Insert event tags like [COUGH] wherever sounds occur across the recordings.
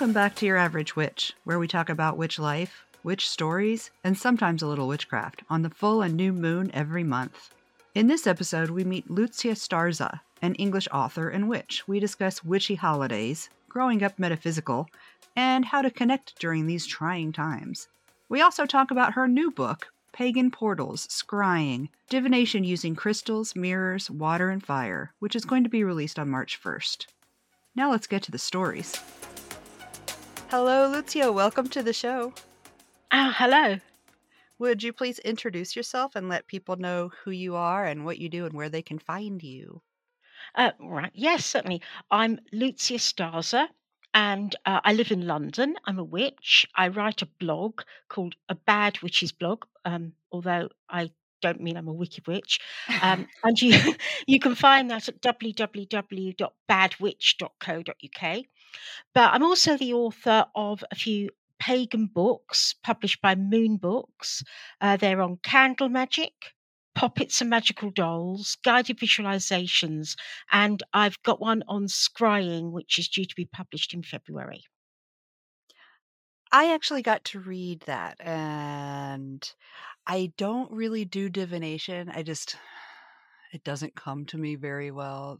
Welcome back to Your Average Witch, where we talk about witch life, witch stories, and sometimes a little witchcraft on the full and new moon every month. In this episode, we meet Lucya Starza, an English author and witch. We discuss witchy holidays, growing up metaphysical, and how to connect during these trying times. We also talk about her new book, Pagan Portals, Scrying, Divination Using Crystals, Mirrors, Water, and Fire, which is going to be released on March 1st. Now let's get to the stories. Hello, Lucya. Welcome to the show. Oh, hello. Would you please introduce yourself and let people know who you are and what you do and where they can find you? Uh, right. Yes, certainly. I'm Lucya Starza and uh, I live in London. I'm a witch. I write a blog called A Bad Witches Blog, um, although I don't mean I'm a wicked witch. Um, [LAUGHS] and you [LAUGHS] you can find that at www.badwitch.co.uk. But I'm also the author of a few pagan books published by Moon Books. Uh, they're on candle magic, poppets and magical dolls, guided visualizations, and I've got one on scrying, which is due to be published in February. I actually got to read that, and I don't really do divination. I just, it doesn't come to me very well.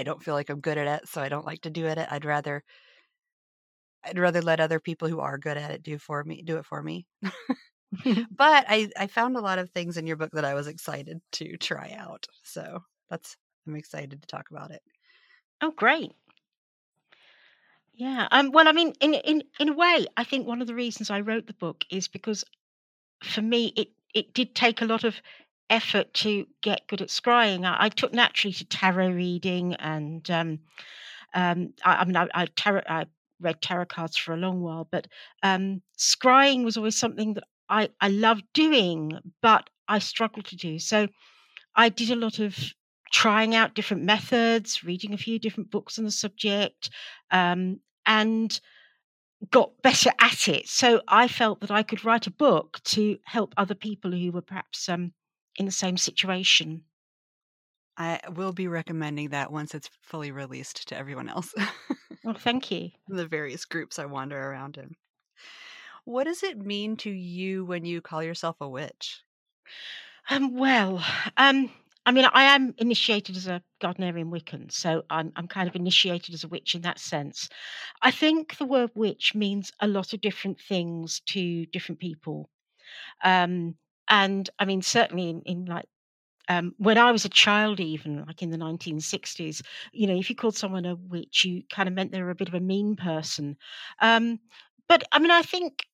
I don't feel like I'm good at it, so I don't like to do it. I'd rather, I'd rather let other people who are good at it do for me, do it for me. [LAUGHS] [LAUGHS] but I, I found a lot of things in your book that I was excited to try out. So that's, I'm excited to talk about it. Oh, great. Yeah. Um, well, I mean, in in in a way, I think one of the reasons I wrote the book is because for me it it did take a lot of effort to get good at scrying. I, I took naturally to tarot reading and um, um, I, I mean I, I tarot I read tarot cards for a long while, but um, scrying was always something that I I loved doing, but I struggled to do. So I did a lot of trying out different methods, reading a few different books on the subject, um, and got better at it. So I felt that I could write a book to help other people who were perhaps um, in the same situation. I will be recommending that once it's fully released to everyone else. well, [LAUGHS] thank you. The various groups I wander around in. What does it mean to you when you call yourself a witch? Um, well, [SIGHS] um, I mean, I am initiated as a Gardnerian Wiccan, so I'm I'm kind of initiated as a witch in that sense. I think the word witch means a lot of different things to different people. Um, and I mean, certainly in, in like um, when I was a child, even like in the 1960s, you know, if you called someone a witch, you kind of meant they were a bit of a mean person. Um, but I mean, I think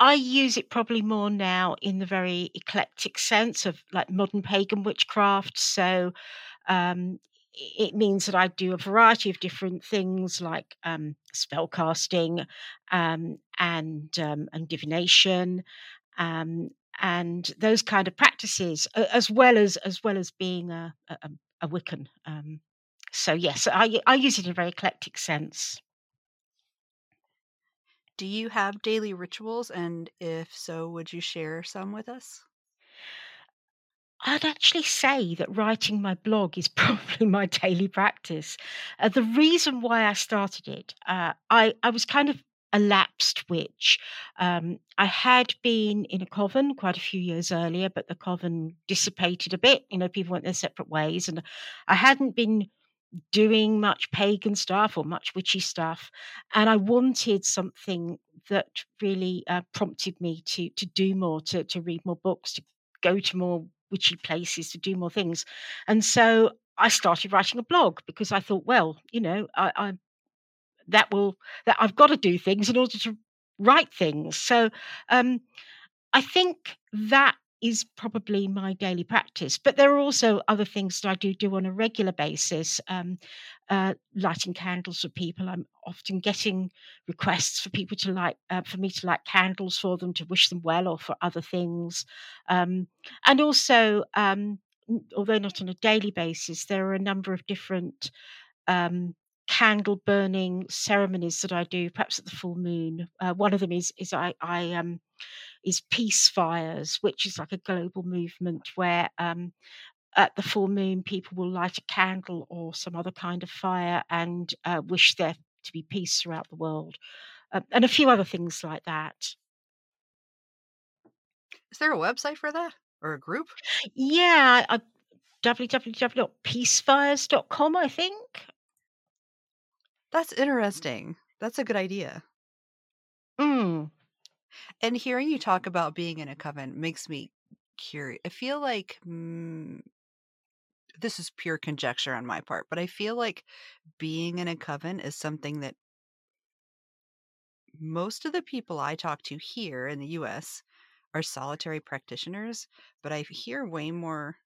I use it probably more now in the very eclectic sense of like modern pagan witchcraft. So um, it means that I do a variety of different things like um, spell casting um, and um, and divination um, and those kind of practices, as well as as well as being a a, a Wiccan. Um, so yes, I I use it in a very eclectic sense. Do you have daily rituals? And if so, would you share some with us? I'd actually say that writing my blog is [LAUGHS] probably my daily practice. Uh, the reason why I started it, uh, I, I was kind of a lapsed witch. Um, I had been in a coven quite a few years earlier, but the coven dissipated a bit. You know, people went their separate ways, and I hadn't been doing much pagan stuff or much witchy stuff, and I wanted something that really uh, prompted me to to do more, to to read more books, to go to more witchy places, to do more things, and so I started writing a blog because I thought, well, you know, I, I that will that I've got to do things in order to write things. So um, I think that is probably my daily practice. But there are also other things that I do do on a regular basis. Um, uh, lighting candles for people. I'm often getting requests for people to light, uh, for me to light candles for them to wish them well or for other things. Um, and also, um, although not on a daily basis, there are a number of different um, candle burning ceremonies that I do, perhaps at the full moon. Uh, one of them is is I, I um, is peace fires, which is like a global movement where um, at the full moon people will light a candle or some other kind of fire and uh, wish there to be peace throughout the world, uh, and a few other things like that. Is there a website for that or a group? Yeah, I, www.peacefires.com, I think. That's interesting. That's a good idea. Mm. And hearing you talk about being in a coven makes me curious. I feel like mm, this is pure conjecture on my part, but I feel like being in a coven is something that most of the people I talk to here in the US are solitary practitioners, but I hear way more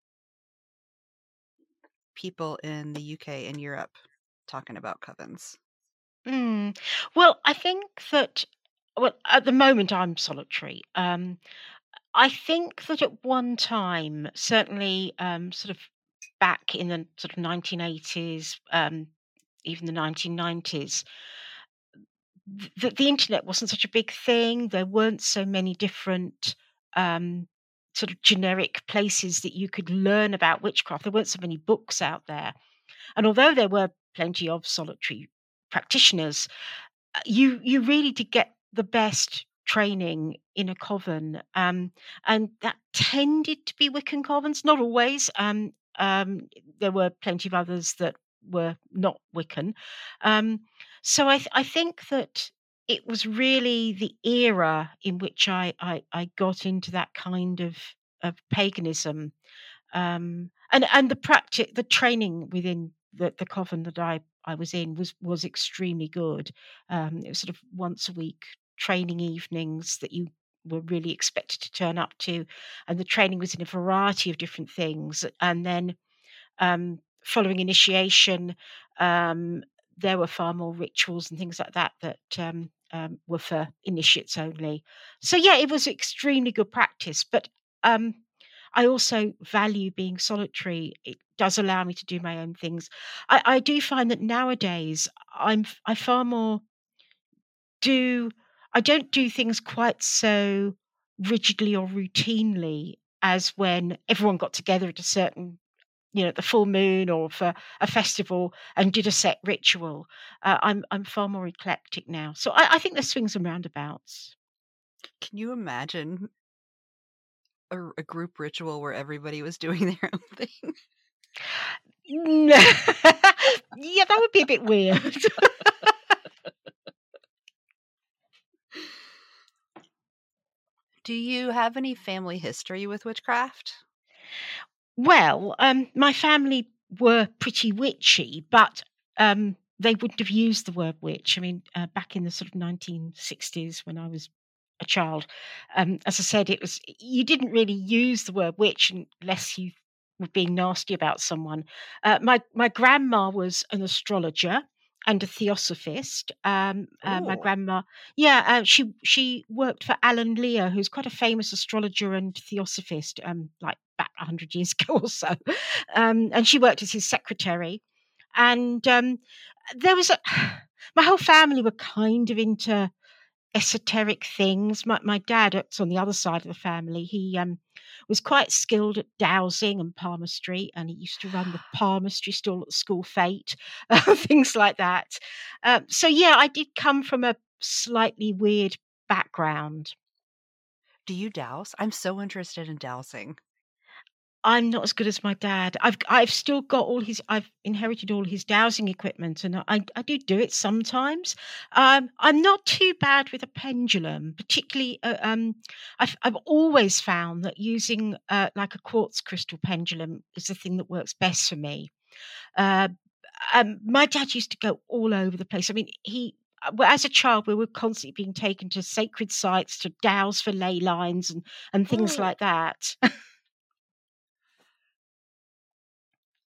people in the UK and Europe talking about covens. Mm. Well, I think that well, at the moment I'm solitary. Um, I think that at one time, certainly, um, sort of back in the sort of 1980s, um, even the 1990s, the, the internet wasn't such a big thing. There weren't so many different um, sort of generic places that you could learn about witchcraft. There weren't so many books out there. And although there were plenty of solitary practitioners, uh, you you really did get the best training in a coven, um, and that tended to be Wiccan covens. Not always. Um, um, there were plenty of others that were not Wiccan. Um, so I, th- I think that it was really the era in which I, I, I got into that kind of, of paganism. Um, and, and the practice, the training within the, the coven that I, I was in was, was extremely good. Um, it was sort of once a week training evenings that you were really expected to turn up to. And the training was in a variety of different things. And then um, following initiation, um, there were far more rituals and things like that that um, um, were for initiates only. So yeah, it was extremely good practice. But um, I also value being solitary. It does allow me to do my own things. I, I do find that nowadays I'm I far more do I don't do things quite so rigidly or routinely as when everyone got together at a certain you know the full moon or for a festival and did a set ritual uh, i'm i'm far more eclectic now so I, I think there's swings and roundabouts Can you imagine a, a group ritual where everybody was [LAUGHS] doing their own thing? [LAUGHS] yeah that would be a bit weird Do you have any family history with witchcraft? Well, um, my family were pretty witchy, but um, they wouldn't have used the word witch. I mean, uh, back in the sort of 1960s when I was a child, um, as I said, it was you didn't really use the word witch unless you being nasty about someone. Uh, my my grandma was an astrologer and a theosophist. Um, uh, my Oh, grandma, yeah, uh, she she worked for Alan Leo, who's quite a famous astrologer and theosophist, um, like back a hundred years [LAUGHS] ago or so. Um, and she worked as his secretary. And um, there was a, [SIGHS] my whole family were kind of into esoteric things. My my dad, that's on the other side of the family, he um was quite skilled at dowsing and palmistry, and he used to run the [GASPS] palmistry stall at school fete, uh, [LAUGHS] things like that. Um, so yeah, I did come from a slightly weird background. do you douse? I'm so interested in dowsing. I'm not as good as my dad. I've I've still got all his. I've inherited all his dowsing equipment, and I I do do it sometimes. Um, I'm not too bad with a pendulum, particularly. Uh, um, I've I've always found that using uh, like a quartz crystal pendulum is the thing that works best for me. Uh, um, my dad used to go all over the place. I mean, he. uh, well, As a child, we were constantly being taken to sacred sites to douse for ley lines and, and things Oh, like that. [LAUGHS]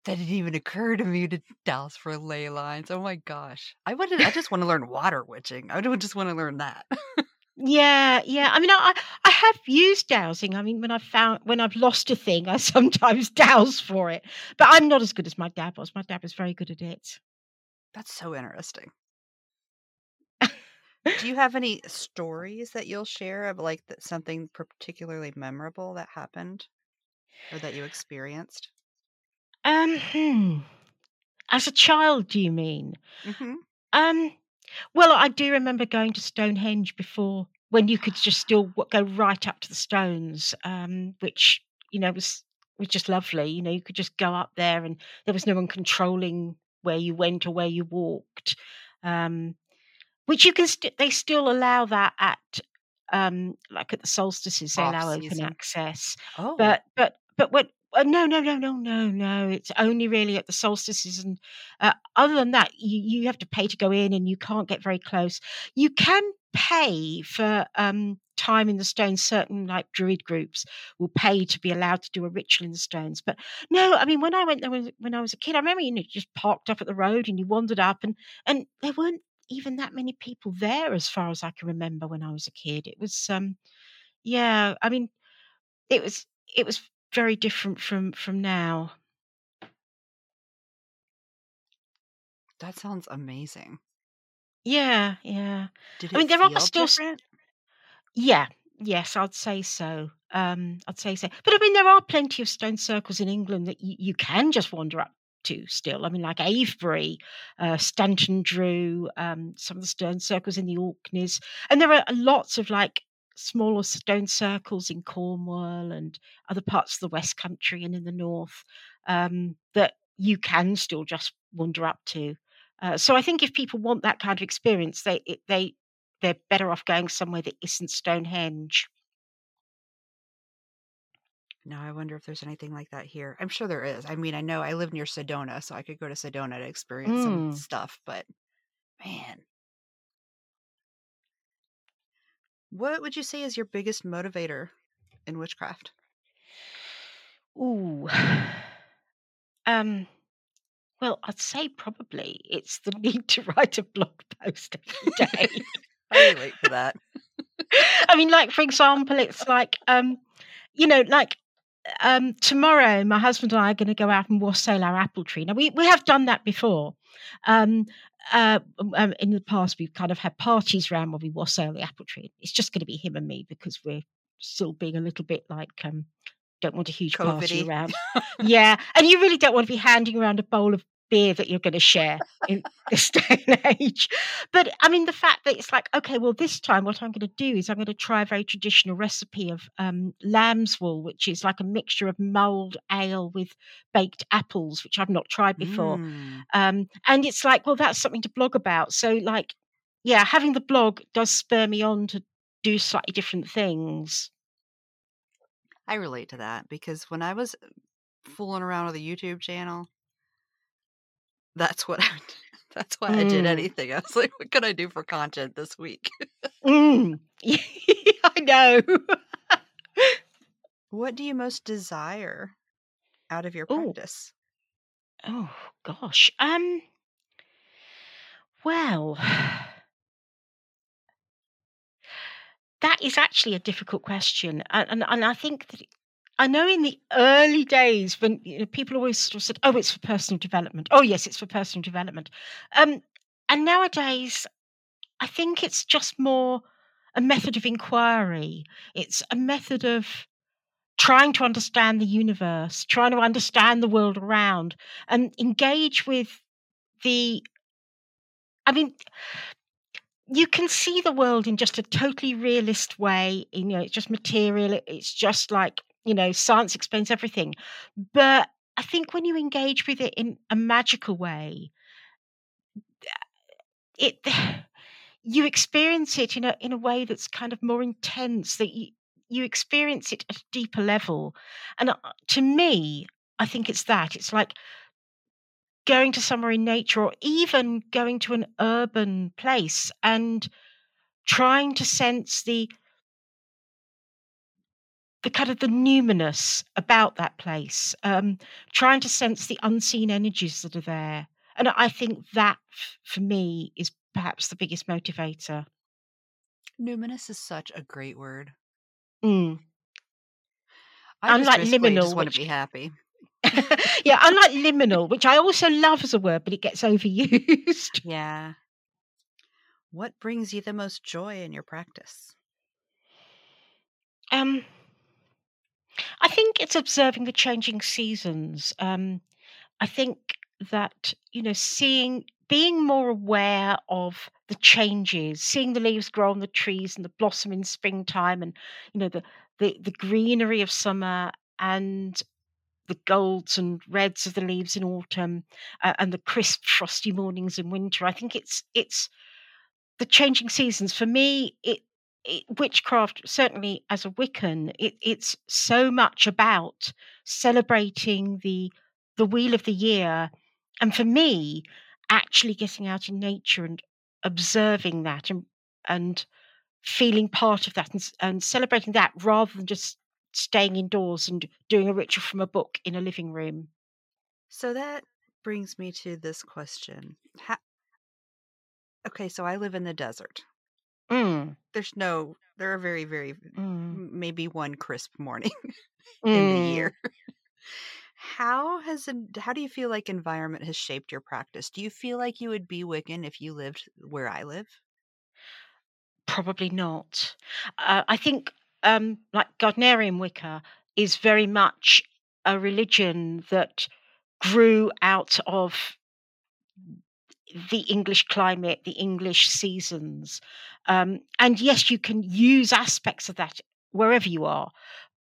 that didn't even occur to me to douse for ley lines. Oh my gosh. I wanted I just want to learn water witching. I don't just want to learn that. Yeah, yeah. I mean, I I have used dowsing. I mean, when I've found when I've lost a thing, I [LAUGHS] sometimes douse for it. But I'm not as good as my dad was. My dad was very good at it. That's so interesting. Do you [LAUGHS] have any stories that you'll share of like that something particularly memorable that happened or that you experienced? Um, hmm. As a child, do you mean? hmm Um, Well, I do remember going to Stonehenge before when you could just still go right up to the stones, um, which you know was was just lovely. You know, you could just go up there, and there was no one controlling where you went or where you walked. Um, which you can st- they still allow that at um, like at the solstices they allow open access. Oh, But but but what? Uh, no, no, no, no, no, no. It's only really at the solstices, and uh, other than that, you you have to pay to go in, and you can't get very close. You can pay for um, time in the stones. Certain like druid groups will pay to be allowed to do a ritual in the stones. But no, I mean, when I went there when, when I was a kid, I remember you know just parked up at the road and you wandered up, and and there weren't even that many people there as far as I can remember when I was a kid. It was um yeah, I mean it was it was very different from from now. that sounds amazing. Yeah, yeah. Did I mean there are still different? yeah, yes, I'd say so. Um I'd say so. But I mean there are plenty of stone circles in England that you, you can just wander up to still. I mean like Avebury, uh Stanton Drew, um some of the stone circles in the Orkneys. And there are lots of like smaller stone circles in Cornwall and other parts of the West Country and in the north um that you can still just wander up to. Uh, so I think if people want that kind of experience, they it, they they're better off going somewhere that isn't Stonehenge. Now I wonder if there's anything like that here. I'm sure there is. I mean, I know I live near Sedona, so I could go to Sedona to experience some Mm. stuff, but man, what would you say is your biggest motivator in witchcraft? Ooh. [SIGHS] Um, well, I'd say probably it's the [LAUGHS] need to write a blog post every [LAUGHS] day. I relate to that. [LAUGHS] I mean, like for example, it's like um, you know, like um tomorrow my husband and I are going to go out and wassail our apple tree. Now we we have done that before. Um uh um, um, in the past we've kind of had parties around where we wassail the apple tree. It's just going to be him and me because we're still being a little bit like um don't want a huge party COVID-y. around. [LAUGHS] Yeah, and you really don't want to be handing around a bowl of beer that you're going to share in [LAUGHS] this day and age. But I mean, the fact that it's like, okay, well, this time what I'm going to do is I'm going to try a very traditional recipe of um, lamb's wool, which is like a mixture of mulled ale with baked apples, which I've not tried before. Mm. Um, and it's like, well, that's something to blog about. So, like, yeah, having the blog does spur me on to do slightly different things. I relate to that because when I was fooling around with a YouTube channel, that's what I [LAUGHS] that's why I did Mm. anything. I was like, what can I do for content this week? Mm. [LAUGHS] [LAUGHS] I know. What do you most desire out of your Oh, practice? oh gosh. Um. Well, [SIGHS] that is actually a difficult question, and and, and I think that I know in the early days when you know, people always sort of said, "Oh, it's for personal development." Oh, yes, it's for personal development. Um, and nowadays, I think it's just more a method of inquiry. It's a method of trying to understand the universe, trying to understand the world around, and engage with the. I mean, you can see the world in just a totally realist way. You know, it's just material. It's just like you know, science explains everything. But I think when you engage with it in a magical way, it you experience it in a in a way that's kind of more intense. That you you experience it at a deeper level. And uh, to me, I think it's that. It's like going to somewhere in nature or even going to an urban place and trying to sense the the kind of the numinous about that place um trying to sense the unseen energies that are there and i think that f- for me is perhaps the biggest motivator Numinous is such a great word. Mm. I unlike liminal just want which to be happy. [LAUGHS] yeah unlike liminal which i also love as a word but it gets [LAUGHS] overused Yeah. What brings you the most joy in your practice? um I think it's observing the changing seasons. Um, I think that you know, seeing being more aware of the changes, seeing the leaves grow on the trees and the blossom in springtime, and you know the the, the greenery of summer and the golds and reds of the leaves in autumn, uh, and the crisp frosty mornings in winter. I think it's it's the changing seasons for me. It, it witchcraft certainly as a Wiccan, it, it's so much about celebrating the the wheel of the year, and for me, actually getting out in nature and observing that and and feeling part of that and, and celebrating that rather than just staying indoors and doing a ritual from a book in a living room. So that brings me to this question. Okay, so I live in the desert. Mm, There's no, there are very, very, mm, maybe one crisp morning [LAUGHS] in the mm. year. How has how do you feel like environment has shaped your practice? Do you feel like you would be Wiccan if you lived where I live? Probably not. Uh, I think, um, like Gardnerian Wicca is very much a religion that grew out of the English climate, the English seasons. Um, and yes, you can use aspects of that wherever you are,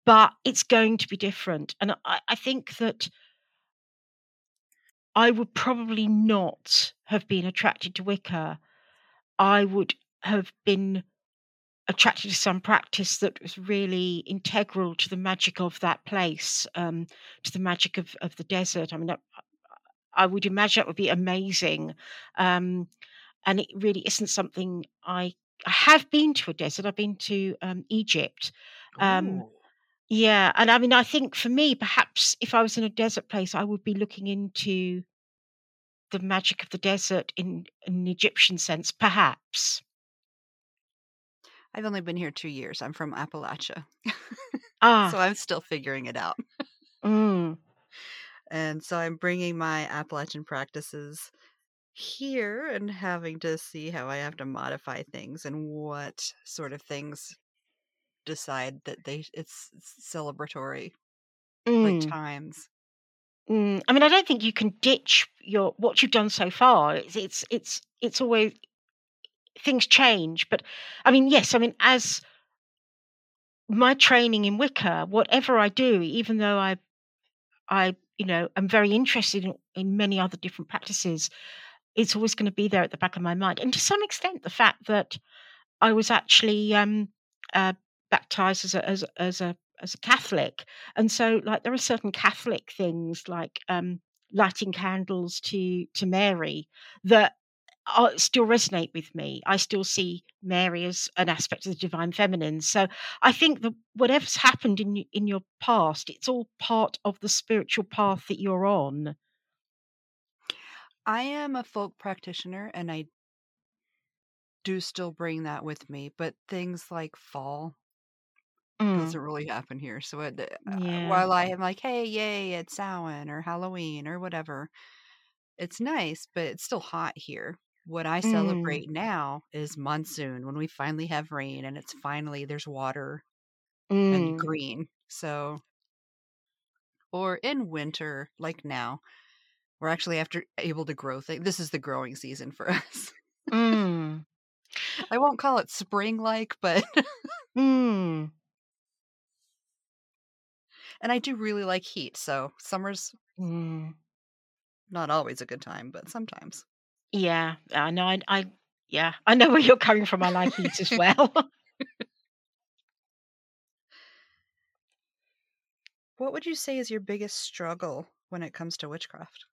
but it's going to be different. And I, I think that I would probably not have been attracted to Wicca. I would have been attracted to some practice that was really integral to the magic of that place, um, to the magic of, of the desert. I mean, I, I would imagine that would be amazing. Um, and it really isn't something I I have been to a desert. I've been to um, Egypt. Um, yeah, and I mean, I think for me, perhaps if I was in a desert place, I would be looking into the magic of the desert in, in an Egyptian sense, perhaps. I've only been here two years. I'm from Appalachia, [LAUGHS] so Ah, I'm still figuring it out. mm, And so I'm bringing my Appalachian practices here and having to see how I have to modify things and what sort of things decide that they it's celebratory like mm, times. mm. I mean, I don't think you can ditch your what you've done so far. It's it's it's it's always things change, but I mean, yes, I mean, as my training in Wicca, whatever I do, even though I I you know I'm very interested in, in many other different practices, it's always going to be there at the back of my mind. And to some extent, the fact that I was actually um, uh, baptized as a as, as a as a Catholic, and so like there are certain Catholic things like um, lighting candles to to Mary that still resonate with me. I still see Mary as an aspect of the divine feminine. So I think that whatever's happened in in your past, it's all part of the spiritual path that you're on. I am a folk practitioner and I do still bring that with me, but things like fall Mm, doesn't really happen here. So it, uh, while I am like, hey, yay, it's Samhain or Halloween or whatever, it's nice, but it's still hot here. What I Mm, celebrate now is monsoon when we finally have rain and it's finally there's water and mm, green. So, or in winter, like now, we're actually after able to grow things. This is the growing season for [LAUGHS] us. mm, I won't call it spring like, but mm. and I do really like heat. So, summer's Mm. not always a good time, but sometimes. Yeah, I know. I, I, yeah, I know where you're coming from. I like heat as [LAUGHS] well. [LAUGHS] what would you say is your biggest struggle when it comes to witchcraft?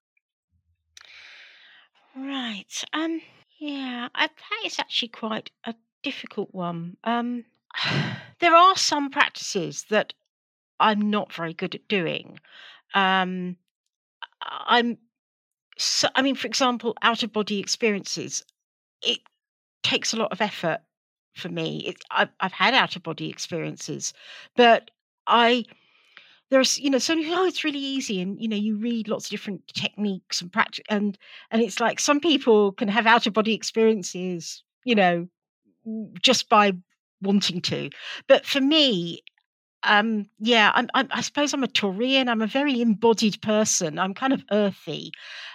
Right. Um. Yeah. I, that is actually quite a difficult one. Um. [SIGHS] There are some practices that I'm not very good at doing. Um. I'm. So, I mean, for example, out of body experiences. It takes a lot of effort for me. It, I've, I've had out of body experiences, but I there's you know so oh it's really easy and you know you read lots of different techniques and practice and and it's like some people can have out of body experiences you know just by wanting to but for me um, yeah, I'm, I'm, i suppose I'm a Taurian. I'm a very embodied person. I'm kind of earthy,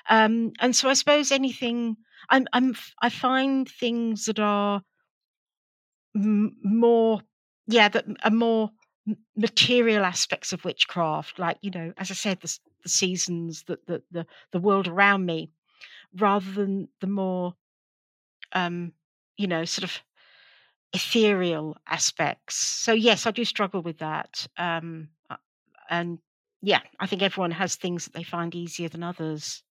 um, and so I suppose anything. I'm, I'm I find things that are m- more, yeah, that are more material aspects of witchcraft, like you know, as I said, the, the seasons, the, the the the world around me, rather than the more, um, you know, sort of ethereal aspects. So yes, I do struggle with that. Um, uh, and yeah, I think everyone has things that they find easier than others.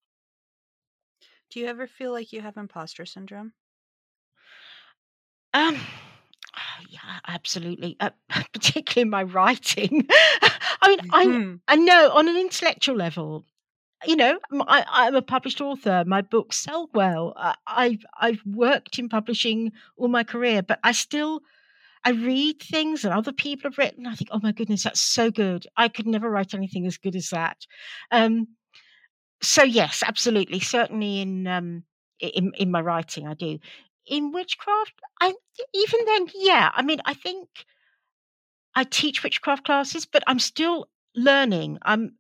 Do you ever feel like you have imposter syndrome? Um, yeah, absolutely. Uh, [LAUGHS] particularly in my writing. [LAUGHS] I mean, mm-hmm. I I know on an intellectual level, you know, I, am a published author. My books sell well. I've I've worked in publishing all my career, but I still I read things that other people have written. I think, oh my goodness, that's so good. I could never write anything as good as that. Um, so yes, absolutely, certainly in um, in in my writing, I do. In witchcraft, I even then, yeah. I mean, I think I teach witchcraft classes, but I'm still learning. I'm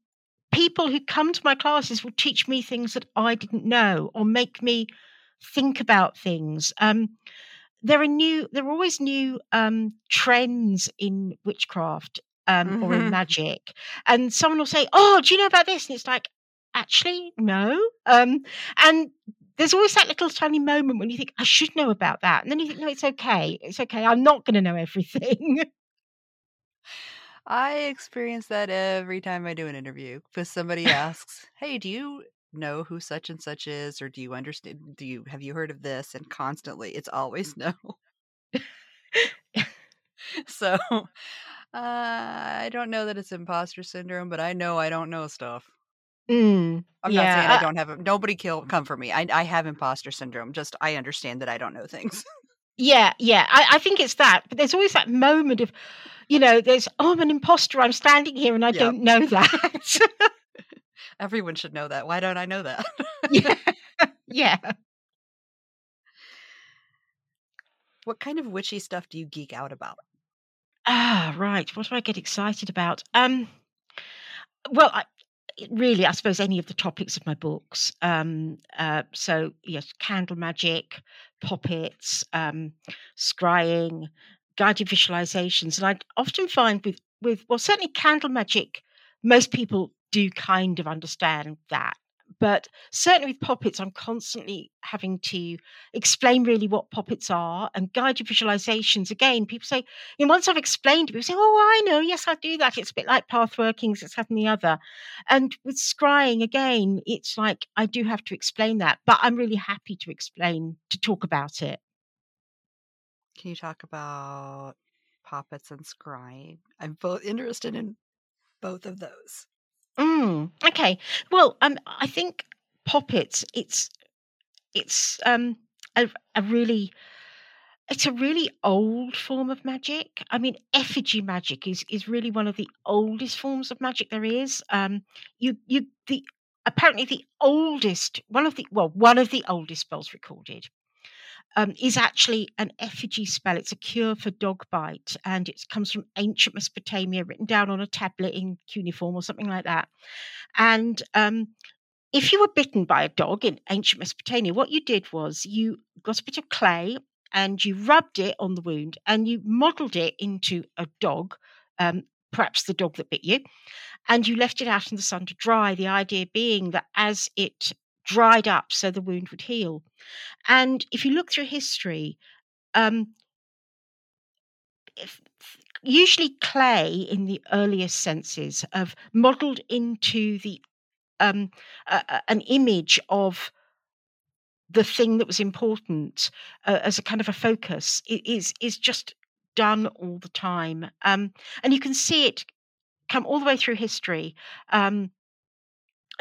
people who come to my classes will teach me things that I didn't know or make me think about things. Um, there are new, there are always new um, trends in witchcraft um, mm-hmm. or in mm-hmm. magic, and someone will say, "Oh, do you know about this?" And it's like, actually, no. Um, and there's always that little tiny moment when you think, "I should know about that," and then you think, "No, it's okay. It's okay. I'm not going to know everything." [LAUGHS] I experience that every time I do an interview because somebody [LAUGHS] asks, "Hey, do you know who such and such is or do you understand do you have you heard of this?" and constantly it's always no. [LAUGHS] so, uh, I don't know that it's imposter syndrome, but I know I don't know stuff. Mm, I'm not saying I don't have nobody kill come for me. I I have imposter syndrome. Just I understand that I don't know things. [LAUGHS] Yeah, yeah. I, I think it's that. But there's always that moment of, you know, there's, oh, I'm an imposter. I'm standing here and I yep. don't know [LAUGHS] that. Everyone should know that. Why don't I know that? [LAUGHS] yeah. Yeah. What kind of witchy stuff do you geek out about? Ah, right. What do I get excited about? Um, well, I, really, I suppose, any of the topics of my books. Um, uh, so, yes, candle magic, poppets, um, scrying, guided visualizations. And I often find with, with, well, certainly candle magic, most people do kind of understand that but certainly with poppets, I'm constantly having to explain really what poppets are and guided visualizations. Again, people say, you know, once I've explained people say, oh, I know, yes, I do that. It's a bit like path workings, it's that the other. And with scrying, again, it's like I do have to explain that, but I'm really happy to explain, to talk about it. Can you talk about poppets and scrying? I'm both interested in both of those. Mm, okay. Well, um, I think poppets. It's it's um a, a really it's a really old form of magic. I mean, effigy magic is is really one of the oldest forms of magic there is. Um, you you the apparently the oldest one of the well one of the oldest spells recorded um, is actually an effigy spell. It's a cure for dog bite, and it comes from ancient Mesopotamia, written down on a tablet in cuneiform or something like that. And um, if you were bitten by a dog in ancient Mesopotamia, what you did was you got a bit of clay and you rubbed it on the wound and you modeled it into a dog, um, perhaps the dog that bit you, and you left it out in the sun to dry. The idea being that as it dried up so the wound would heal. And if you look through history, um, usually clay in the earliest senses of modeled into the um, uh, an image of the thing that was important uh, as a kind of a focus. Is is just done all the time. Um, and you can see it come all the way through history. Um,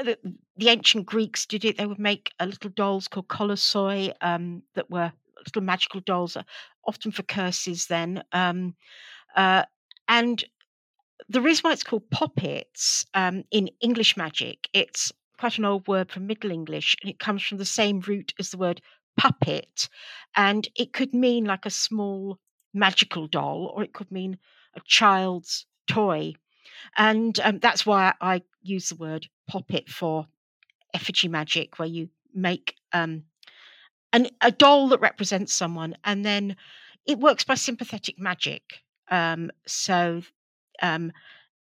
the, the ancient Greeks did it. They would make little dolls called kolossoi um, that were little magical dolls, uh, often for curses. Then, um, uh, and the reason why it's called poppets um, in English magic, it's quite an old word from Middle English, and it comes from the same root as the word puppet, and it could mean like a small magical doll, or it could mean a child's toy. And um, that's why I use the word poppet for effigy magic, where you make um, an, a doll that represents someone, and then it works by sympathetic magic. Um, so um,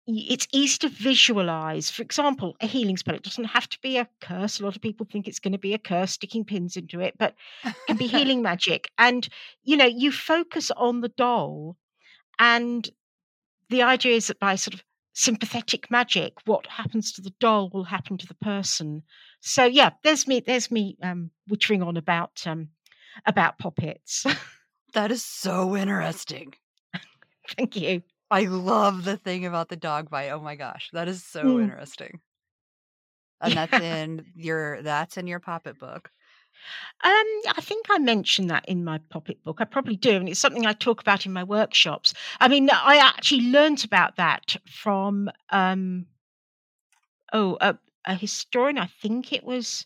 it's easy to visualize. For example, a healing spell. It doesn't have to be a curse. A lot of people think it's going to be a curse, sticking pins into it, but it can be [LAUGHS] healing magic. And you know, you focus on the doll, and the idea is that by sort of sympathetic magic, what happens to the doll will happen to the person. So yeah, there's me. There's me um, wittering on about um, about poppets. [LAUGHS] that is so interesting. Thank you. I love the thing about the dog bite. Oh my gosh, that is so mm. interesting. And that's in your that's in your poppet book. Um, I think I mentioned that in my poppet book. I probably do, and it's something I talk about in my workshops. I mean, I actually learned about that from um, oh, a, a historian. I think it was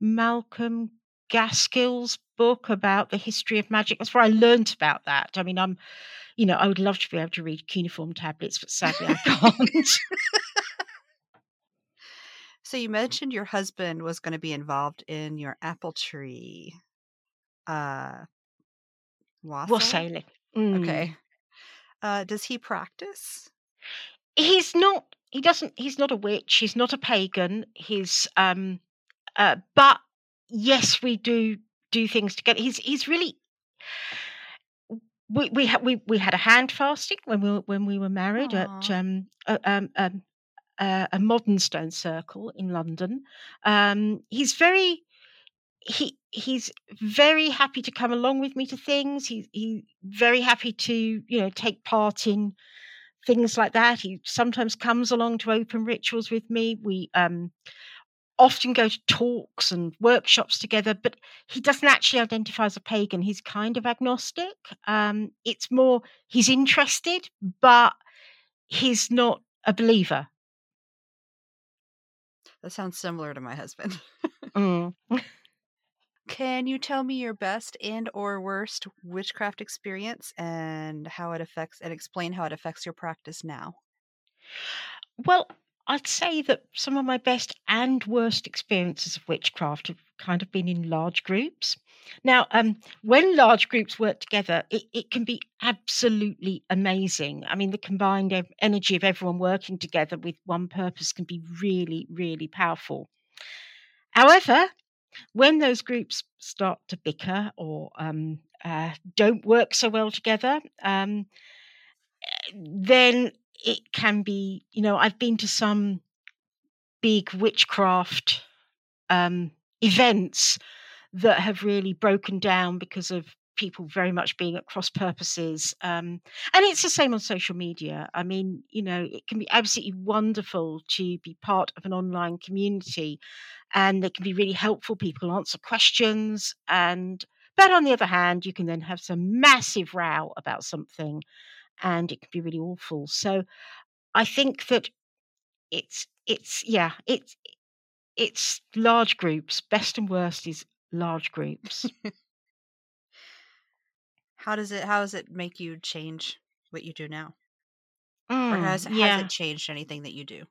Malcolm Gaskill's book about the history of magic. That's where I learned about that. I mean, I'm you know, I would love to be able to read cuneiform tablets, but sadly I [LAUGHS] can't. [LAUGHS] so you mentioned your husband was going to be involved in your apple tree. Uh, wassailing. Mm. Okay. Uh, does he practice? He's not. He doesn't. He's not a witch. He's not a pagan. He's. Um. Uh. But yes, we do do things together. He's. He's really we we, ha- we we had a hand fasting when we were, when we were married Aww. at um, a, um, um, uh, a modern stone circle in London. Um, he's very he he's very happy to come along with me to things. He he's very happy to you know take part in things like that. He sometimes comes along to open rituals with me. We um often go to talks and workshops together, but he doesn't actually identify as a pagan. He's kind of agnostic. Um, it's more he's interested, but he's not a believer. That sounds similar to my husband. [LAUGHS] mm. [LAUGHS] Can you tell me your best and or worst witchcraft experience and how it affects and explain how it affects your practice now? Well, I'd say that some of my best and worst experiences of witchcraft have kind of been in large groups. Now, um, when large groups work together, it, it can be absolutely amazing. I mean, the combined energy of everyone working together with one purpose can be really, really powerful. However, when those groups start to bicker or um, uh, don't work so well together, um, then it can be, you know, I've been to some big witchcraft um, events that have really broken down because of people very much being at cross purposes. Um, and it's the same on social media. I mean, you know, it can be absolutely wonderful to be part of an online community and they can be really helpful. People answer questions. And, but on the other hand, you can then have some massive row about something and it can be really awful. So I think that it's it's yeah it's it's large groups. Best and worst is large groups. [LAUGHS] how does it how does it make you change what you do now? Mm, or has yeah. has it changed anything that you do?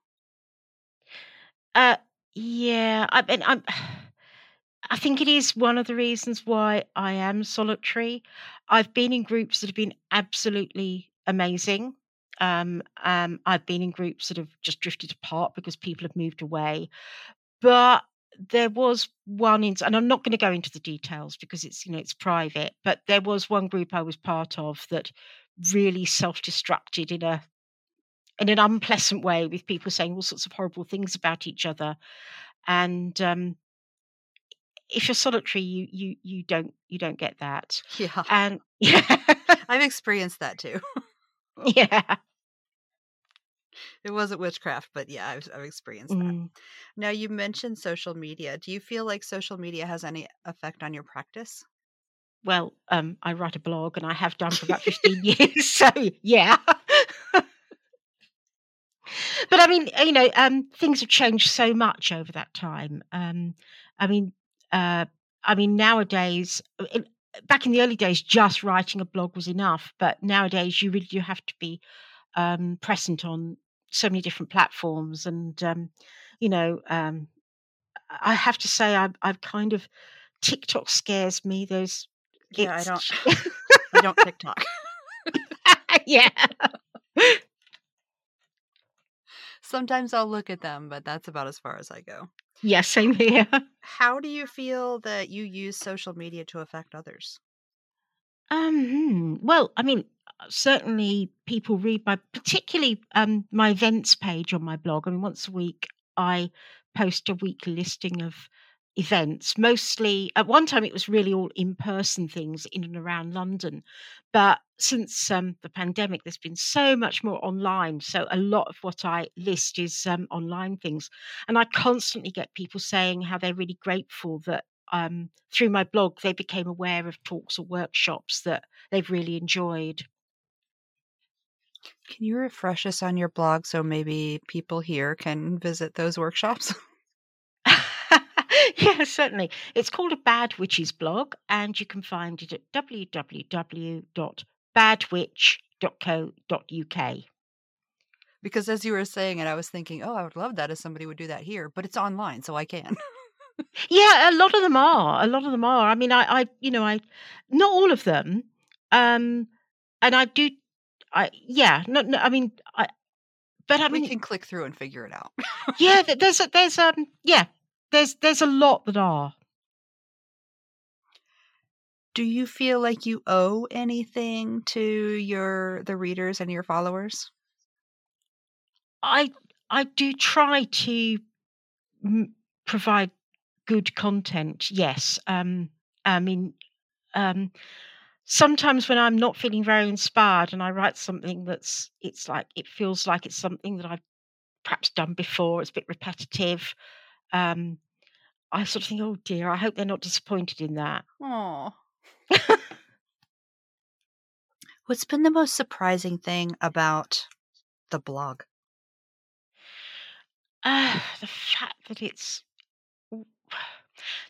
Uh yeah, I mean I'm I think it is one of the reasons why I am solitary. I've been in groups that have been absolutely amazing. Um, um, I've been in groups that have just drifted apart because people have moved away. But there was one in, and I'm not going to go into the details because it's you know it's private. But there was one group I was part of that really self-destructed in a in an unpleasant way, with people saying all sorts of horrible things about each other. And um, if you're solitary, you you you don't you don't get that. Yeah, and [LAUGHS] yeah, I've experienced that too. [LAUGHS] Yeah. It wasn't witchcraft, but yeah, I've, I've experienced that. Mm. Now, you mentioned social media. Do you feel like social media has any effect on your practice? Well, um, I write a blog and I have done for about 15 [LAUGHS] years. [LAUGHS] So, yeah. but I mean, you know, um, things have changed so much over that time. Um, I mean, uh, I mean, nowadays, uh, back in the early days, just writing a blog was enough. But nowadays, you really do have to be um, present on so many different platforms, and um, you know, um, I have to say, I've, I've kind of TikTok scares me. Those yeah, I don't, [LAUGHS] I don't TikTok. [LAUGHS] yeah. [LAUGHS] Sometimes I'll look at them, but that's about as far as I go. Yes, same here. [LAUGHS] How do you feel that you use social media to affect others? Um, hmm, well, I mean, uh, certainly people read my, particularly um, my events page on my blog. I mean, once a week I post a weekly listing of events. Mostly, at one time, it was really all in person things in and around London. But since um, the pandemic, there's been so much more online. So a lot of what I list is um, online things. And I constantly get people saying how they're really grateful that um, through my blog, they became aware of talks or workshops that they've really enjoyed. Can you refresh us on your blog so maybe people here can visit those workshops? [LAUGHS] [LAUGHS] yeah, certainly. It's called a Bad Witch's blog, and you can find it at www.badwitch.co.uk. Because as you were saying it, I was thinking, oh, I would love that if somebody would do that here, but it's online, so I can. [LAUGHS] yeah, a lot of them are. A lot of them are. I mean, I, I you know, I, not all of them, um, and I do, I, yeah, no, no I mean, I, but I mean, we can click through and figure it out. yeah, there's, a, there's, um, yeah, there's there's a lot that are. Do you feel like you owe anything to your the readers and your followers? I I do try to m- provide good content. Yes. Um I mean um sometimes when I'm not feeling very inspired and I write something that's it's like it feels like it's something that I've perhaps done before, it's a bit repetitive um, I sort of think, oh dear, I hope they're not disappointed in that. Oh. [LAUGHS] What's been the most surprising thing about the blog? Uh, the fact that it's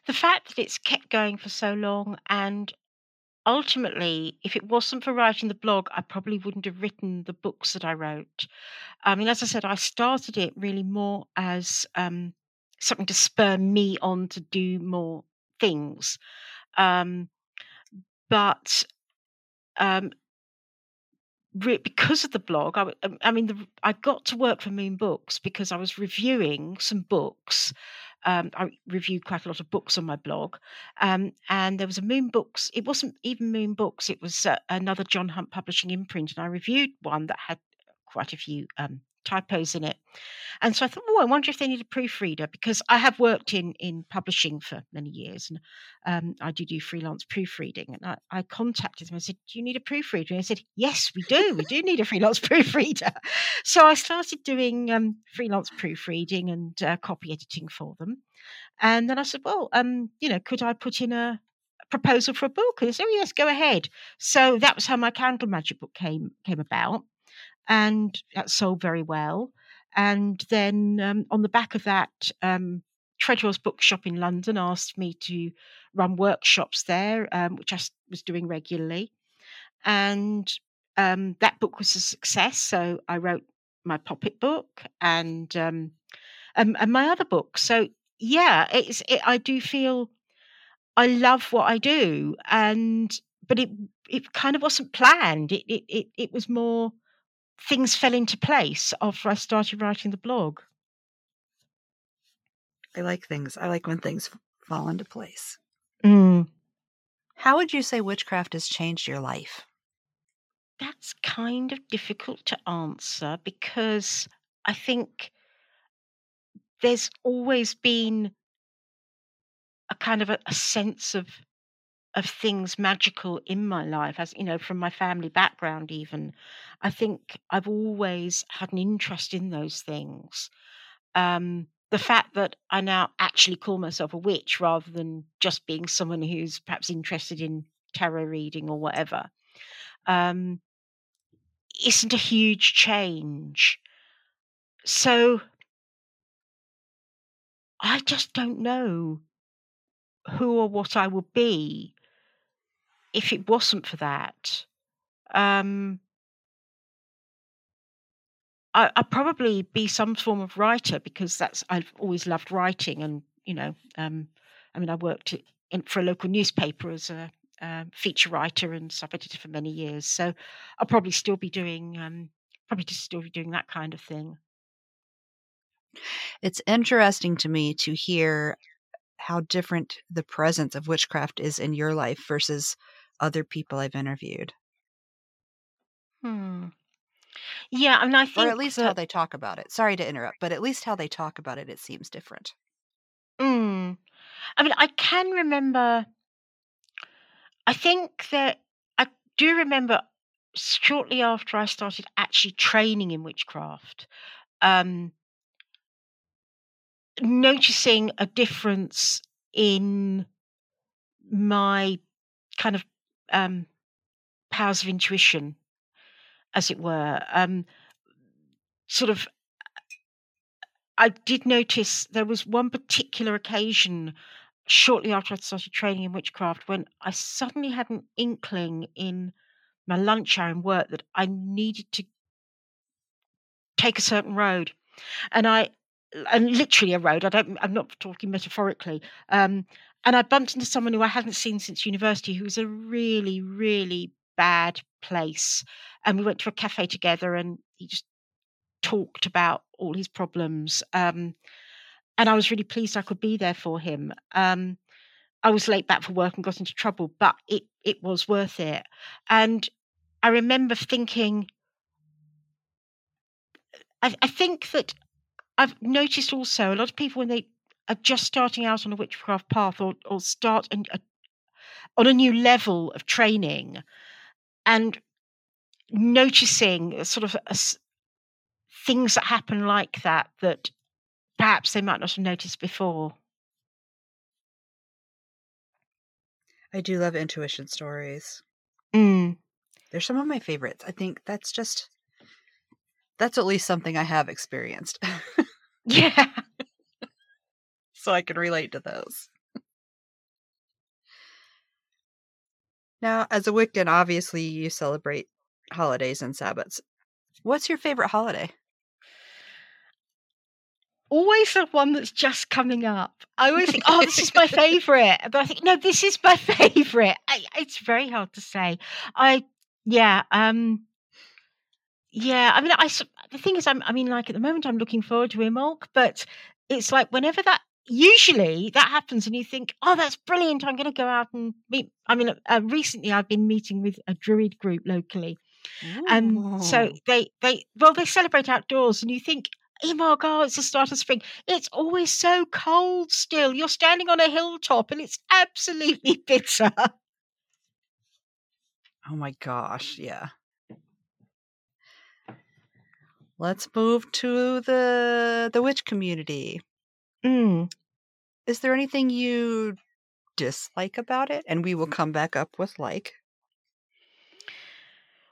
the fact that it's kept going for so long and ultimately if it wasn't for writing the blog i probably wouldn't have written the books that i wrote i mean as i said i started it really more as um, something to spur me on to do more things. Um, but um, re- because of the blog, I, um, I mean, the, I got to work for Moon Books because I was reviewing some books. Um, I reviewed quite a lot of books on my blog, um, and there was a Moon Books. It wasn't even Moon Books; it was uh, another John Hunt Publishing imprint, and I reviewed one that had quite a few um, typos in it. And so I thought, oh, I wonder if they need a proofreader because I have worked in in publishing for many years, and um, I do do freelance proofreading. And I, I, contacted them. I said, "Do you need a proofreader?" And they said, "Yes, we do. We do need a freelance [LAUGHS] proofreader." So I started doing um, freelance proofreading and uh, copy editing for them. And then I said, "Well, um, you know, could I put in a proposal for a book?" And they said, "Oh, yes, go ahead." So that was how my Candle Magic book came came about and that sold very well. And then um, on the back of that, um, Treadwell's Bookshop in London asked me to run workshops there, um, which I was doing regularly. And um, that book was a success. So I wrote my Poppet book and um, and, and my other book. So yeah, it's it, I do feel I love what I do, and but it it kind of wasn't planned. It it it, it was more things fell into place after I started writing the blog. I like things. I like when things fall into place. Mm. How would you say witchcraft has changed your life? That's kind of difficult to answer because I think there's always been a kind of a, a sense of of things magical in my life as you know from my family background even. I think i've always had an interest in those things. Um, the fact that i now actually call myself a witch rather than just being someone who's perhaps interested in tarot reading or whatever um, isn't a huge change. So i just don't know who or what I will be if it wasn't for that, um I, I'd probably be some form of writer because that's I've always loved writing, and you know, um, I mean, I worked in, for a local newspaper as a um, feature writer and sub editor for many years. So I'll probably still be doing um, probably just still be doing that kind of thing. It's interesting to me to hear how different the presence of witchcraft is in your life versus other people I've interviewed. Hmm. Yeah, I mean, I think or at least that, how they talk about it. Sorry to interrupt, but at least how they talk about it, it seems different. Mm, I mean, I can remember. I think that I do remember shortly after I started actually training in witchcraft, um, noticing a difference in my kind of um, powers of intuition, as it were. Um, sort of, I did notice there was one particular occasion shortly after I started training in witchcraft when I suddenly had an inkling in my lunch hour in work that I needed to take a certain road. And I and literally a road. I don't. I'm not talking metaphorically. Um, and I bumped into someone who I hadn't seen since university, who was a really, really bad place. And we went to a cafe together, and he just talked about all his problems. Um, and I was really pleased I could be there for him. Um, I was late back for work and got into trouble, but it it was worth it. And I remember thinking, I, I think that I've noticed also a lot of people when they are just starting out on a witchcraft path or or start an, a, on a new level of training, and noticing sort of a, things that happen like that that perhaps they might not have noticed before. I do love intuition stories. Mm. They're some of my favorites. I think that's just that's at least something I have experienced. [LAUGHS] [LAUGHS] Yeah. So I can relate to those. Now, as a Wiccan, obviously you celebrate holidays and Sabbats. What's your favorite holiday? always the one that's just coming up. I always think, oh, this is my [LAUGHS] favorite. But I think, no, this is my [LAUGHS] favorite. I, it's very hard to say. I, yeah, um, yeah. I mean, I, the thing is, I'm, I mean, like at the moment, I'm looking forward to Imbolc, but it's like whenever that, usually that happens and you think, oh, that's brilliant. I'm going to go out and meet. I mean, uh, recently I've been meeting with a druid group locally. And um, so they, they, well, they celebrate outdoors and you think, oh my god, it's the start of spring. It's always so cold still. You're standing on a hilltop and it's absolutely [LAUGHS] bitter. Oh my gosh, yeah. Let's move to the the witch community. Mm. Is there anything you dislike about it? And we will come back up with like.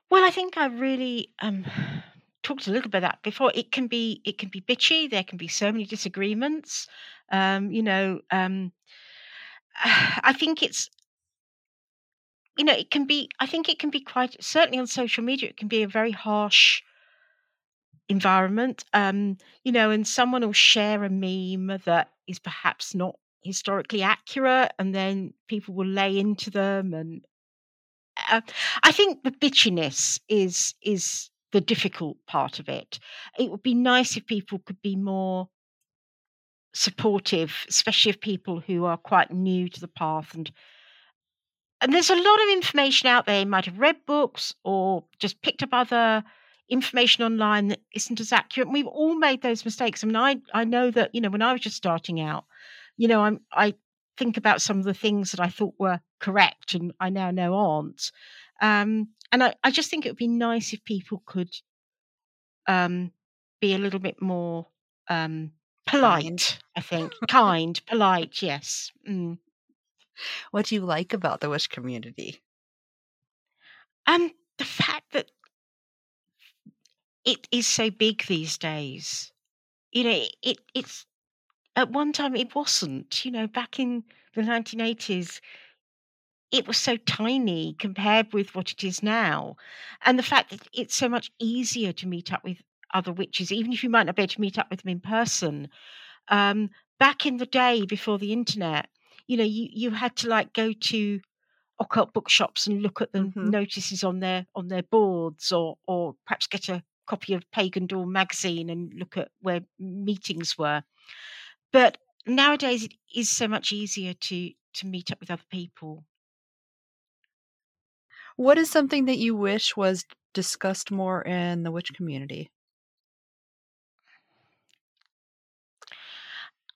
Well, I think I really um [SIGHS] talked a little bit about before. It can be it can be bitchy. There can be so many disagreements. Um, you know, um, [SIGHS] I think it's you know it can be. I think it can be quite certainly on social media. It can be a very harsh environment. Um, you know, and someone will share a meme that is perhaps not historically accurate, and then people will lay into them and. Uh, I think the bitchiness is is the difficult part of it. It would be nice if people could be more supportive, especially of people who are quite new to the path and and there's a lot of information out there. You might have read books or just picked up other information online that isn't as accurate. We've all made those mistakes. I mean, I I know that you know when I was just starting out, you know, I'm I think about some of the things that I thought were correct and I now know aren't. Um, and I, I just think it would be nice if people could um, be a little bit more um, polite. Kind. [LAUGHS] I think kind, polite. Yes. Mm. What do you like about the Wish community? Um, the fact that it is so big these days. You know, it, it it's at one time it wasn't. You know, back in the 1980s, it was so tiny compared with what it is now. And the fact that it's so much easier to meet up with other witches, even if you might not be able to meet up with them in person. Um, back in the day before the internet, you know, you, you had to like go to occult bookshops and look at the Mhm. notices on their on their boards or or perhaps get a copy of Pagan Dawn magazine and look at where meetings were. But nowadays it is so much easier to to meet up with other people. What is something that you wish was discussed more in the witch community?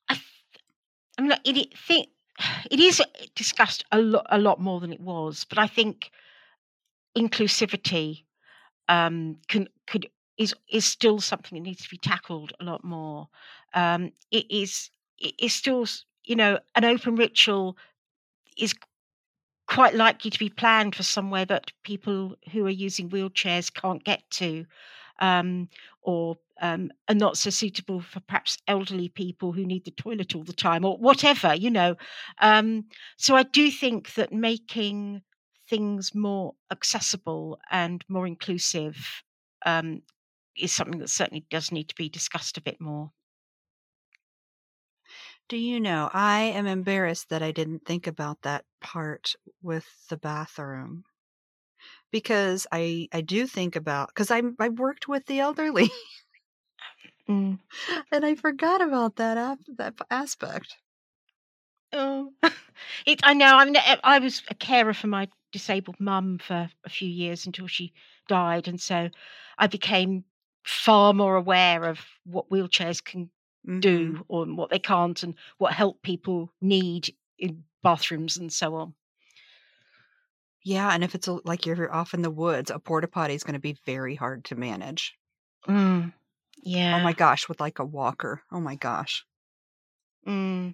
I th- I mean, like, it, it think it is discussed a lot a lot more than it was, but I think inclusivity um, can could is is still something that needs to be tackled a lot more. Um, it is it is still you know an open ritual is quite likely to be planned for somewhere that people who are using wheelchairs can't get to, um, or um, are not so suitable for perhaps elderly people who need the toilet all the time, or whatever, you know. Um, so I do think that making things more accessible and more inclusive um, is something that certainly does need to be discussed a bit more. Do you know, I am embarrassed that I didn't think about that part with the bathroom. Because I I do think about because I I worked with the elderly Mm. [LAUGHS] and I forgot about that that aspect. Oh, [LAUGHS] it. I know. I mean, I I was a carer for my disabled mum for a few years until she died, and so I became far more aware of what wheelchairs can Mhm. do or what they can't, and what help people need in bathrooms and so on. Yeah, and if it's a, like you're off in the woods, a porta potty is going to be very hard to manage. Mm. Oh my gosh, with like a walker. Oh my gosh. Mm.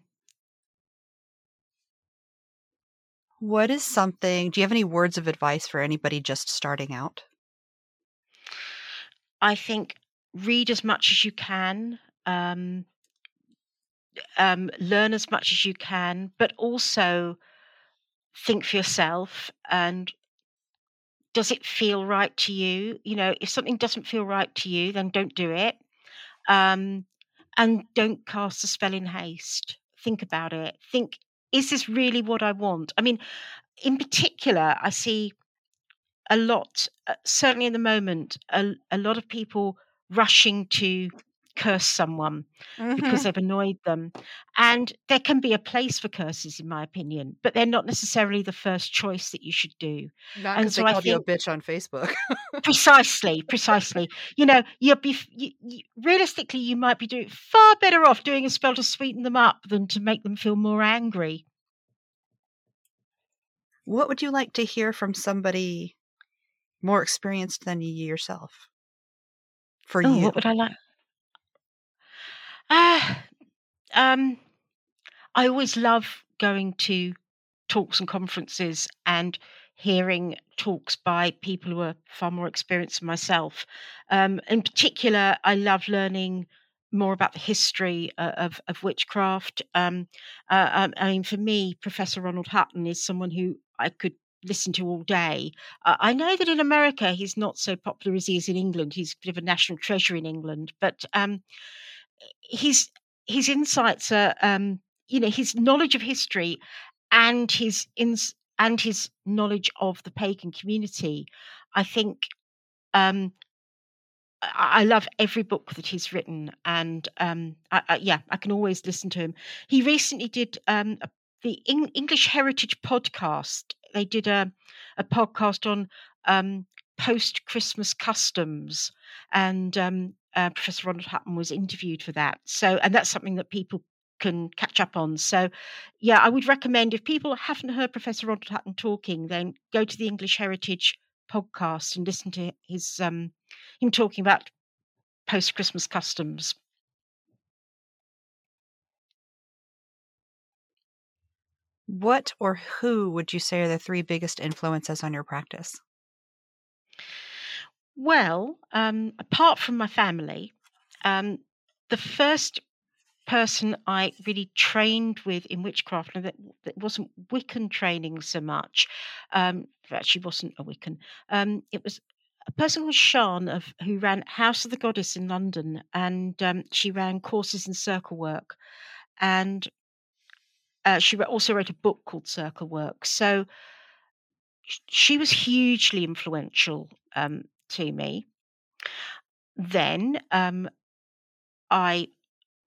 What is something? Do you have any words of advice for anybody just starting out? I think read as much as you can. Um, um, learn as much as you can, but also think for yourself and does it feel right to you? You know, if something doesn't feel right to you, then don't do it. Um, and don't cast a spell in haste. Think about it. Think, is this really what I want? I mean, in particular, I see a lot, uh, certainly in the moment, a, a lot of people rushing to curse someone because they've annoyed them. And there can be a place for curses, in my opinion, but they're not necessarily the first choice that you should do. Not And because so they I called you a bitch on Facebook. precisely, precisely. You know, you'll be you, you, realistically, you might be doing far better off doing a spell to sweeten them up than to make them feel more angry. what would you like to hear from somebody more experienced than you yourself? For Oh, you. what would I like? Ah, um, I always love going to talks and conferences and hearing talks by people who are far more experienced than myself. Um, in particular, I love learning more about the history uh, of, of witchcraft. Um, uh, um, I mean, for me, Professor Ronald Hutton is someone who I could listen to all day. Uh, I know that in America he's not so popular as he is in England. He's a bit of a national treasure in England, but um, his his insights are um you know his knowledge of history and his ins and his knowledge of the pagan community i think um I love every book that he's written, and um, I, I, yeah, I can always listen to him. He recently did um, the Eng- English Heritage podcast. They did a a podcast on um, post Christmas customs, and um, uh, Professor Ronald Hutton was interviewed for that. So, and that's something that people can catch up on. So, yeah, I would recommend if people haven't heard Professor Ronald Hutton talking, then go to the English Heritage podcast and listen to his um, him talking about post Christmas customs. What or who would you say are the three biggest influences on your practice? Well, um, apart from my family, um, the first person I really trained with in witchcraft, and that, that wasn't Wiccan training so much. Um, actually wasn't a Wiccan. Um, it was a person called Shan of who ran House of the Goddess in London, and um, she ran courses in circle work, and uh, she also wrote a book called Circle Work. So she was hugely influential um, to me. Then um, I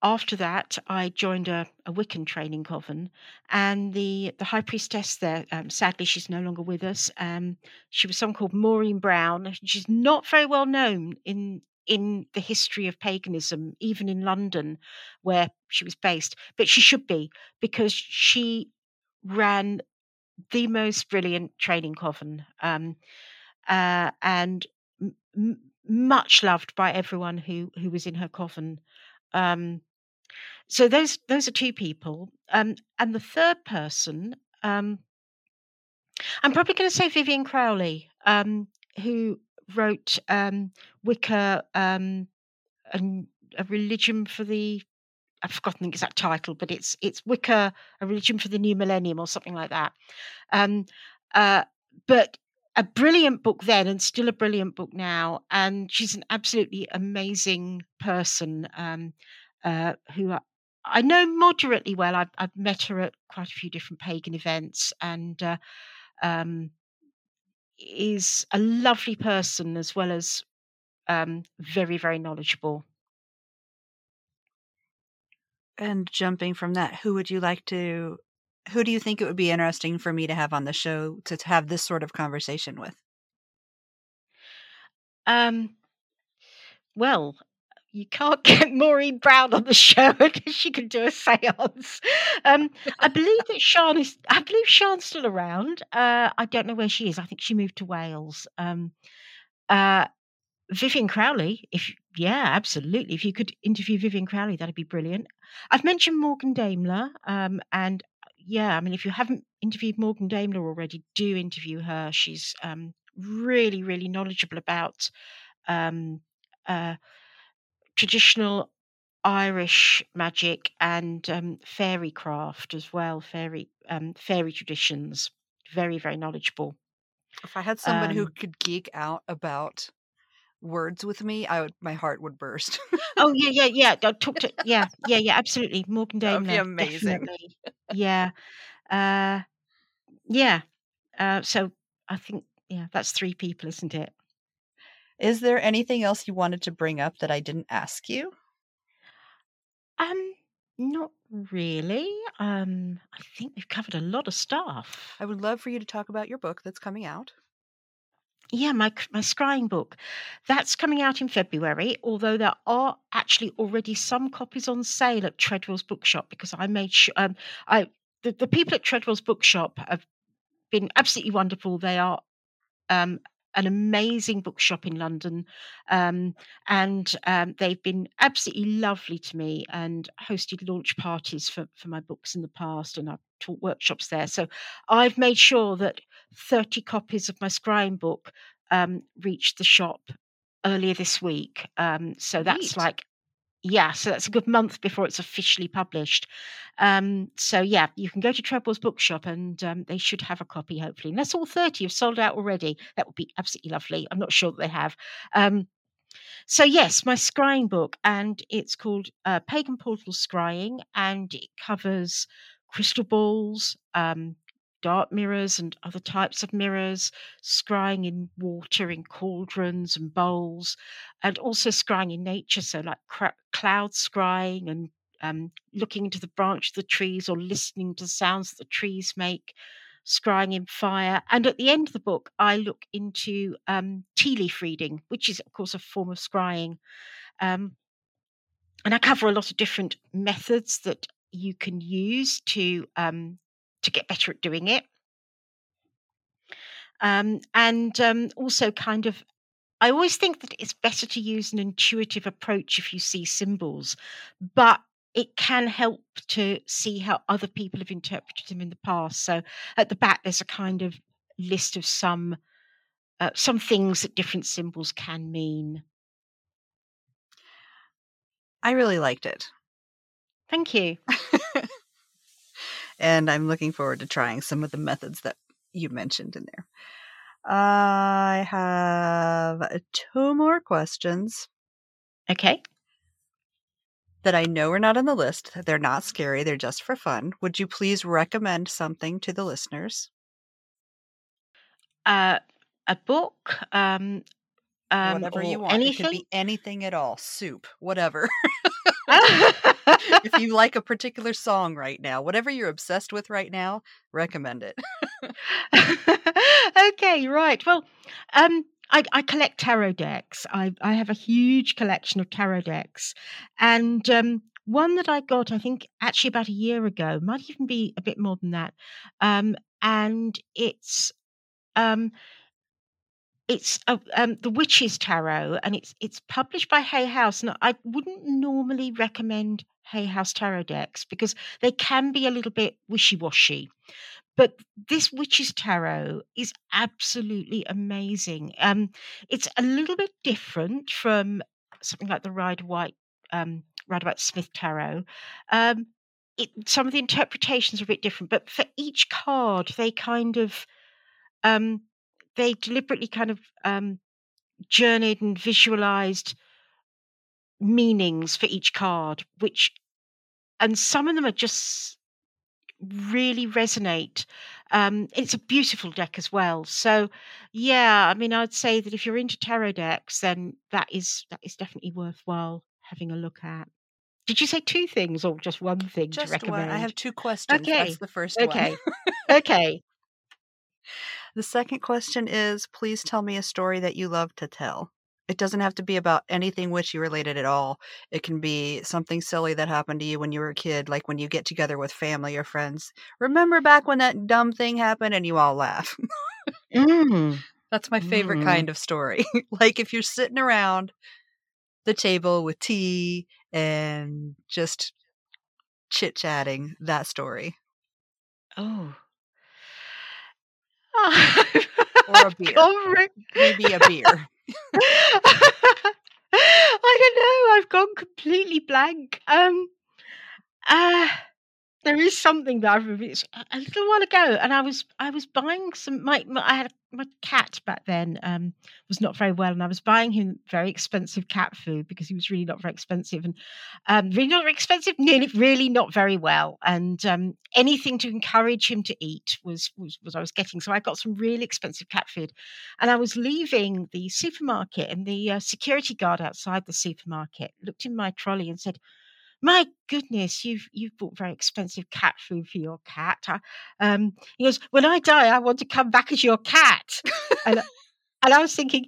after that, I joined a, a Wiccan training coven, and the the high priestess there, um, sadly, she's no longer with us. Um, she was someone called Maureen Brown. She's not very well known in in the history of paganism, even in London, where she was based, but she should be because she ran the most brilliant training coven, um, uh, and m- much loved by everyone who who was in her coven. Um, so those those are two people, um, and the third person, um, I'm probably going to say Vivianne Crowley, um, who wrote um, Wicca, um, and a religion for the I've forgotten the exact title, but it's it's Wicca, a religion for the new millennium, or something like that. Um, uh, but a brilliant book then, and still a brilliant book now. And she's an absolutely amazing person um, uh, who I know moderately well. I've, I've met her at quite a few different pagan events, and uh, um, is a lovely person as well as um, very, very knowledgeable. And jumping from that, who would you like to? Who do you think it would be interesting for me to have on the show to have this sort of conversation with? Um, well, you can't [LAUGHS] get Maureen Brown on the show [LAUGHS] because she can do a séance. Um, I believe that Shan is. I believe Shan's still around. Uh, I don't know where she is. I think she moved to Wales. Um, uh, Vivianne Crowley, if yeah, absolutely. If you could interview Vivianne Crowley, that'd be brilliant. I've mentioned Morgan Daimler, um, and yeah, I mean, if you haven't interviewed Morgan Daimler already, do interview her. She's um, really, really knowledgeable about um, uh, traditional Irish magic and um, fairy craft as well, fairy um, fairy traditions. Very, very knowledgeable. If I had someone who um could geek out about words with me, I would my heart would burst. oh yeah, yeah, [LAUGHS] yeah. I talk to yeah, yeah, yeah. Absolutely, Morgan That'd be amazing. Definitely. Yeah, uh, yeah. Uh, so I think yeah, that's three people, isn't it? Is there anything else you wanted to bring up that I didn't ask you? Um, not really. Um, I think we've covered a lot of stuff. I would love for you to talk about your book that's coming out. Yeah, my my scrying book. That's coming out in February, although there are actually already some copies on sale at Treadwell's Bookshop because I made sure um, I the, the people at Treadwell's Bookshop have been absolutely wonderful. They are um, an amazing bookshop in London, um, and um, they've been absolutely lovely to me and hosted launch parties for for my books in the past, and I've taught workshops there. So I've made sure that thirty copies of my scrying book um, reached the shop earlier this week. Um, so that's Neat. like yeah, so that's a good month before it's officially published. Um, so yeah, you can go to Treadwell's Bookshop and um, they should have a copy, hopefully. Unless all 30 have sold out already. That would be absolutely lovely. I'm not sure that they have. Um, so yes, my scrying book, and it's called uh, Pagan Portal Scrying, and it covers crystal balls, um, dark mirrors and other types of mirrors, scrying in water in cauldrons and bowls, and also scrying in nature, so like cloud scrying and um, looking into the branch of the trees or listening to the sounds that the trees make, scrying in fire. And at the end of the book, I look into um, tea leaf reading, which is, of course, a form of scrying. Um, and I cover a lot of different methods that you can use to um, to get better at doing it. Um, and um, also, kind of, I always think that it's better to use an intuitive approach if you see symbols, but it can help to see how other people have interpreted them in the past. So at the back, there's a kind of list of some uh, some things that different symbols can mean. I really liked it. Thank you. [LAUGHS] and I'm looking forward to trying some of the methods that you mentioned in there. I have two more questions Okay. that I know are not on the list. They're not scary, they're just for fun. Would you please recommend something to the listeners? Uh, a book, um, um, Whatever you want. Anything. be anything at all. Soup, whatever. [LAUGHS] [LAUGHS] [LAUGHS] if you like a particular song right now, whatever you're obsessed with right now, recommend it. [LAUGHS] okay, right. Well, um, I, I collect tarot decks. I, I have a huge collection of tarot decks, and um, one that I got, I think, actually about a year ago, might even be a bit more than that. Um, and it's um, it's um, the Witches Tarot, and it's it's published by Hay House. And I wouldn't normally recommend Hay House tarot decks because they can be a little bit wishy washy. But this Witches Tarot is absolutely amazing. Um, it's a little bit different from something like the Rider Waite um, Rider Waite Smith Tarot. Um, it, some of the interpretations are a bit different, but for each card, they kind of um, they deliberately kind of um, journeyed and visualized meanings for each card, which and some of them are just really resonate. Um, it's a beautiful deck as well. So, yeah, I mean, I'd say that if you're into tarot decks, then that is that is definitely worthwhile having a look at. Did you say two things or just one thing to Just one. recommend? I have two questions. Okay. That's the first one. Okay. The second question is please tell me a story that you love to tell. It doesn't have to be about anything witchy related at all. It can be something silly that happened to you when you were a kid, like when you get together with family or friends. Remember back when that dumb thing happened and you all laugh. Mm. [LAUGHS] That's my favorite Mm. kind of story. [LAUGHS] like if you're sitting around the table with tea and just chit chatting, that story. Oh. [LAUGHS] Or a beer. Maybe a beer. [LAUGHS] I don't know. I've gone completely blank. Um, uh, there is something that I remember a little while ago, and I was I was buying some. My, my I had my cat back then um, was not very well, and I was buying him very expensive cat food because he was really not very expensive, and um, really not very expensive, nearly really not very well, and um, anything to encourage him to eat was, was was I was getting. So I got some really expensive cat food, and I was leaving the supermarket, and the uh, security guard outside the supermarket looked in my trolley and said, "My goodness, you've you've bought very expensive cat food for your cat." Um, he goes, "When I die, I want to come back as your cat," and and I was thinking.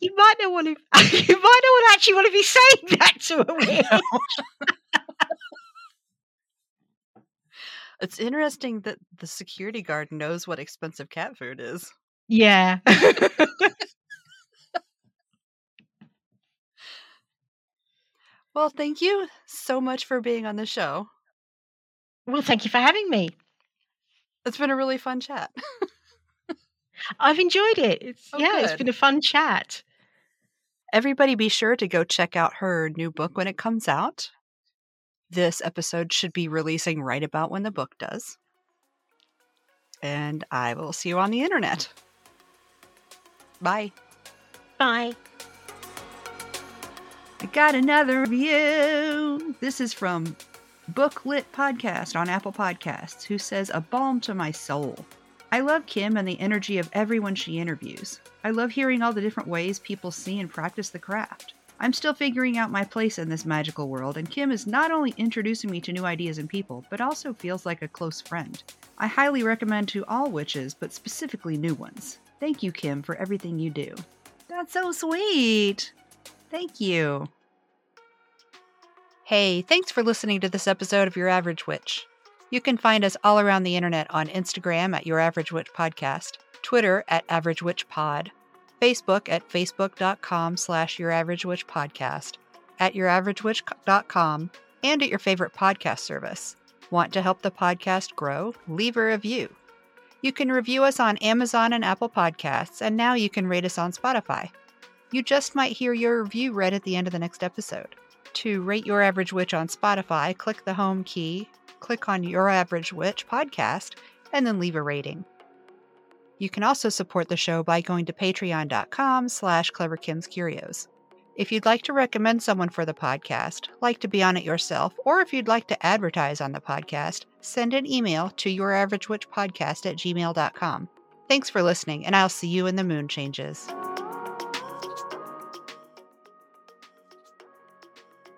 You might not want to. [LAUGHS] You might not want actually want to be saying that to a weird. It's interesting that the security guard knows what expensive cat food is. Yeah. [LAUGHS] Well, thank you so much for being on the show. well, thank you for having me. It's been a really fun chat. I've enjoyed it. It's Oh, yeah, it's been a fun chat. Everybody be sure to go check out her new book mm-hmm. when it comes out. This episode should be releasing right about when the book does. And I will see you on the internet. Bye. Bye. I got another review. This is from Booklit Podcast on Apple Podcasts, who says, A balm to my soul. I love Kim and the energy of everyone she interviews. I love hearing all the different ways people see and practice the craft. I'm still figuring out my place in this magical world, and Kim is not only introducing me to new ideas and people, but also feels like a close friend. I highly recommend to all witches, but specifically new ones. Thank you, Kim, for everything you do. That's so sweet. Thank you. Hey, thanks for listening to this episode of Your Average Witch. You can find us all around the internet on Instagram at Your Average Witch Podcast, Twitter at Average Witch Pod, Facebook at facebook.com slash Your Average Witch Podcast, at Your Average YourAverageWitch.com, and at your favorite podcast service. Want to help the podcast grow? Leave a review. You can review us on Amazon and Apple Podcasts, and now you can rate us on Spotify. You just might hear your review read at the end of the next episode. To rate Your Average Witch on Spotify, click the home key, click on Your Average Witch podcast, and then leave a rating. You can also support the show by going to patreon.com slash cleverkimscurios. If you'd like to recommend someone for the podcast, like to be on it yourself, or if you'd like to advertise on the podcast, send an email to youraveragewitchpodcast at gmail.com. Thanks for listening, and I'll see you in the moon changes.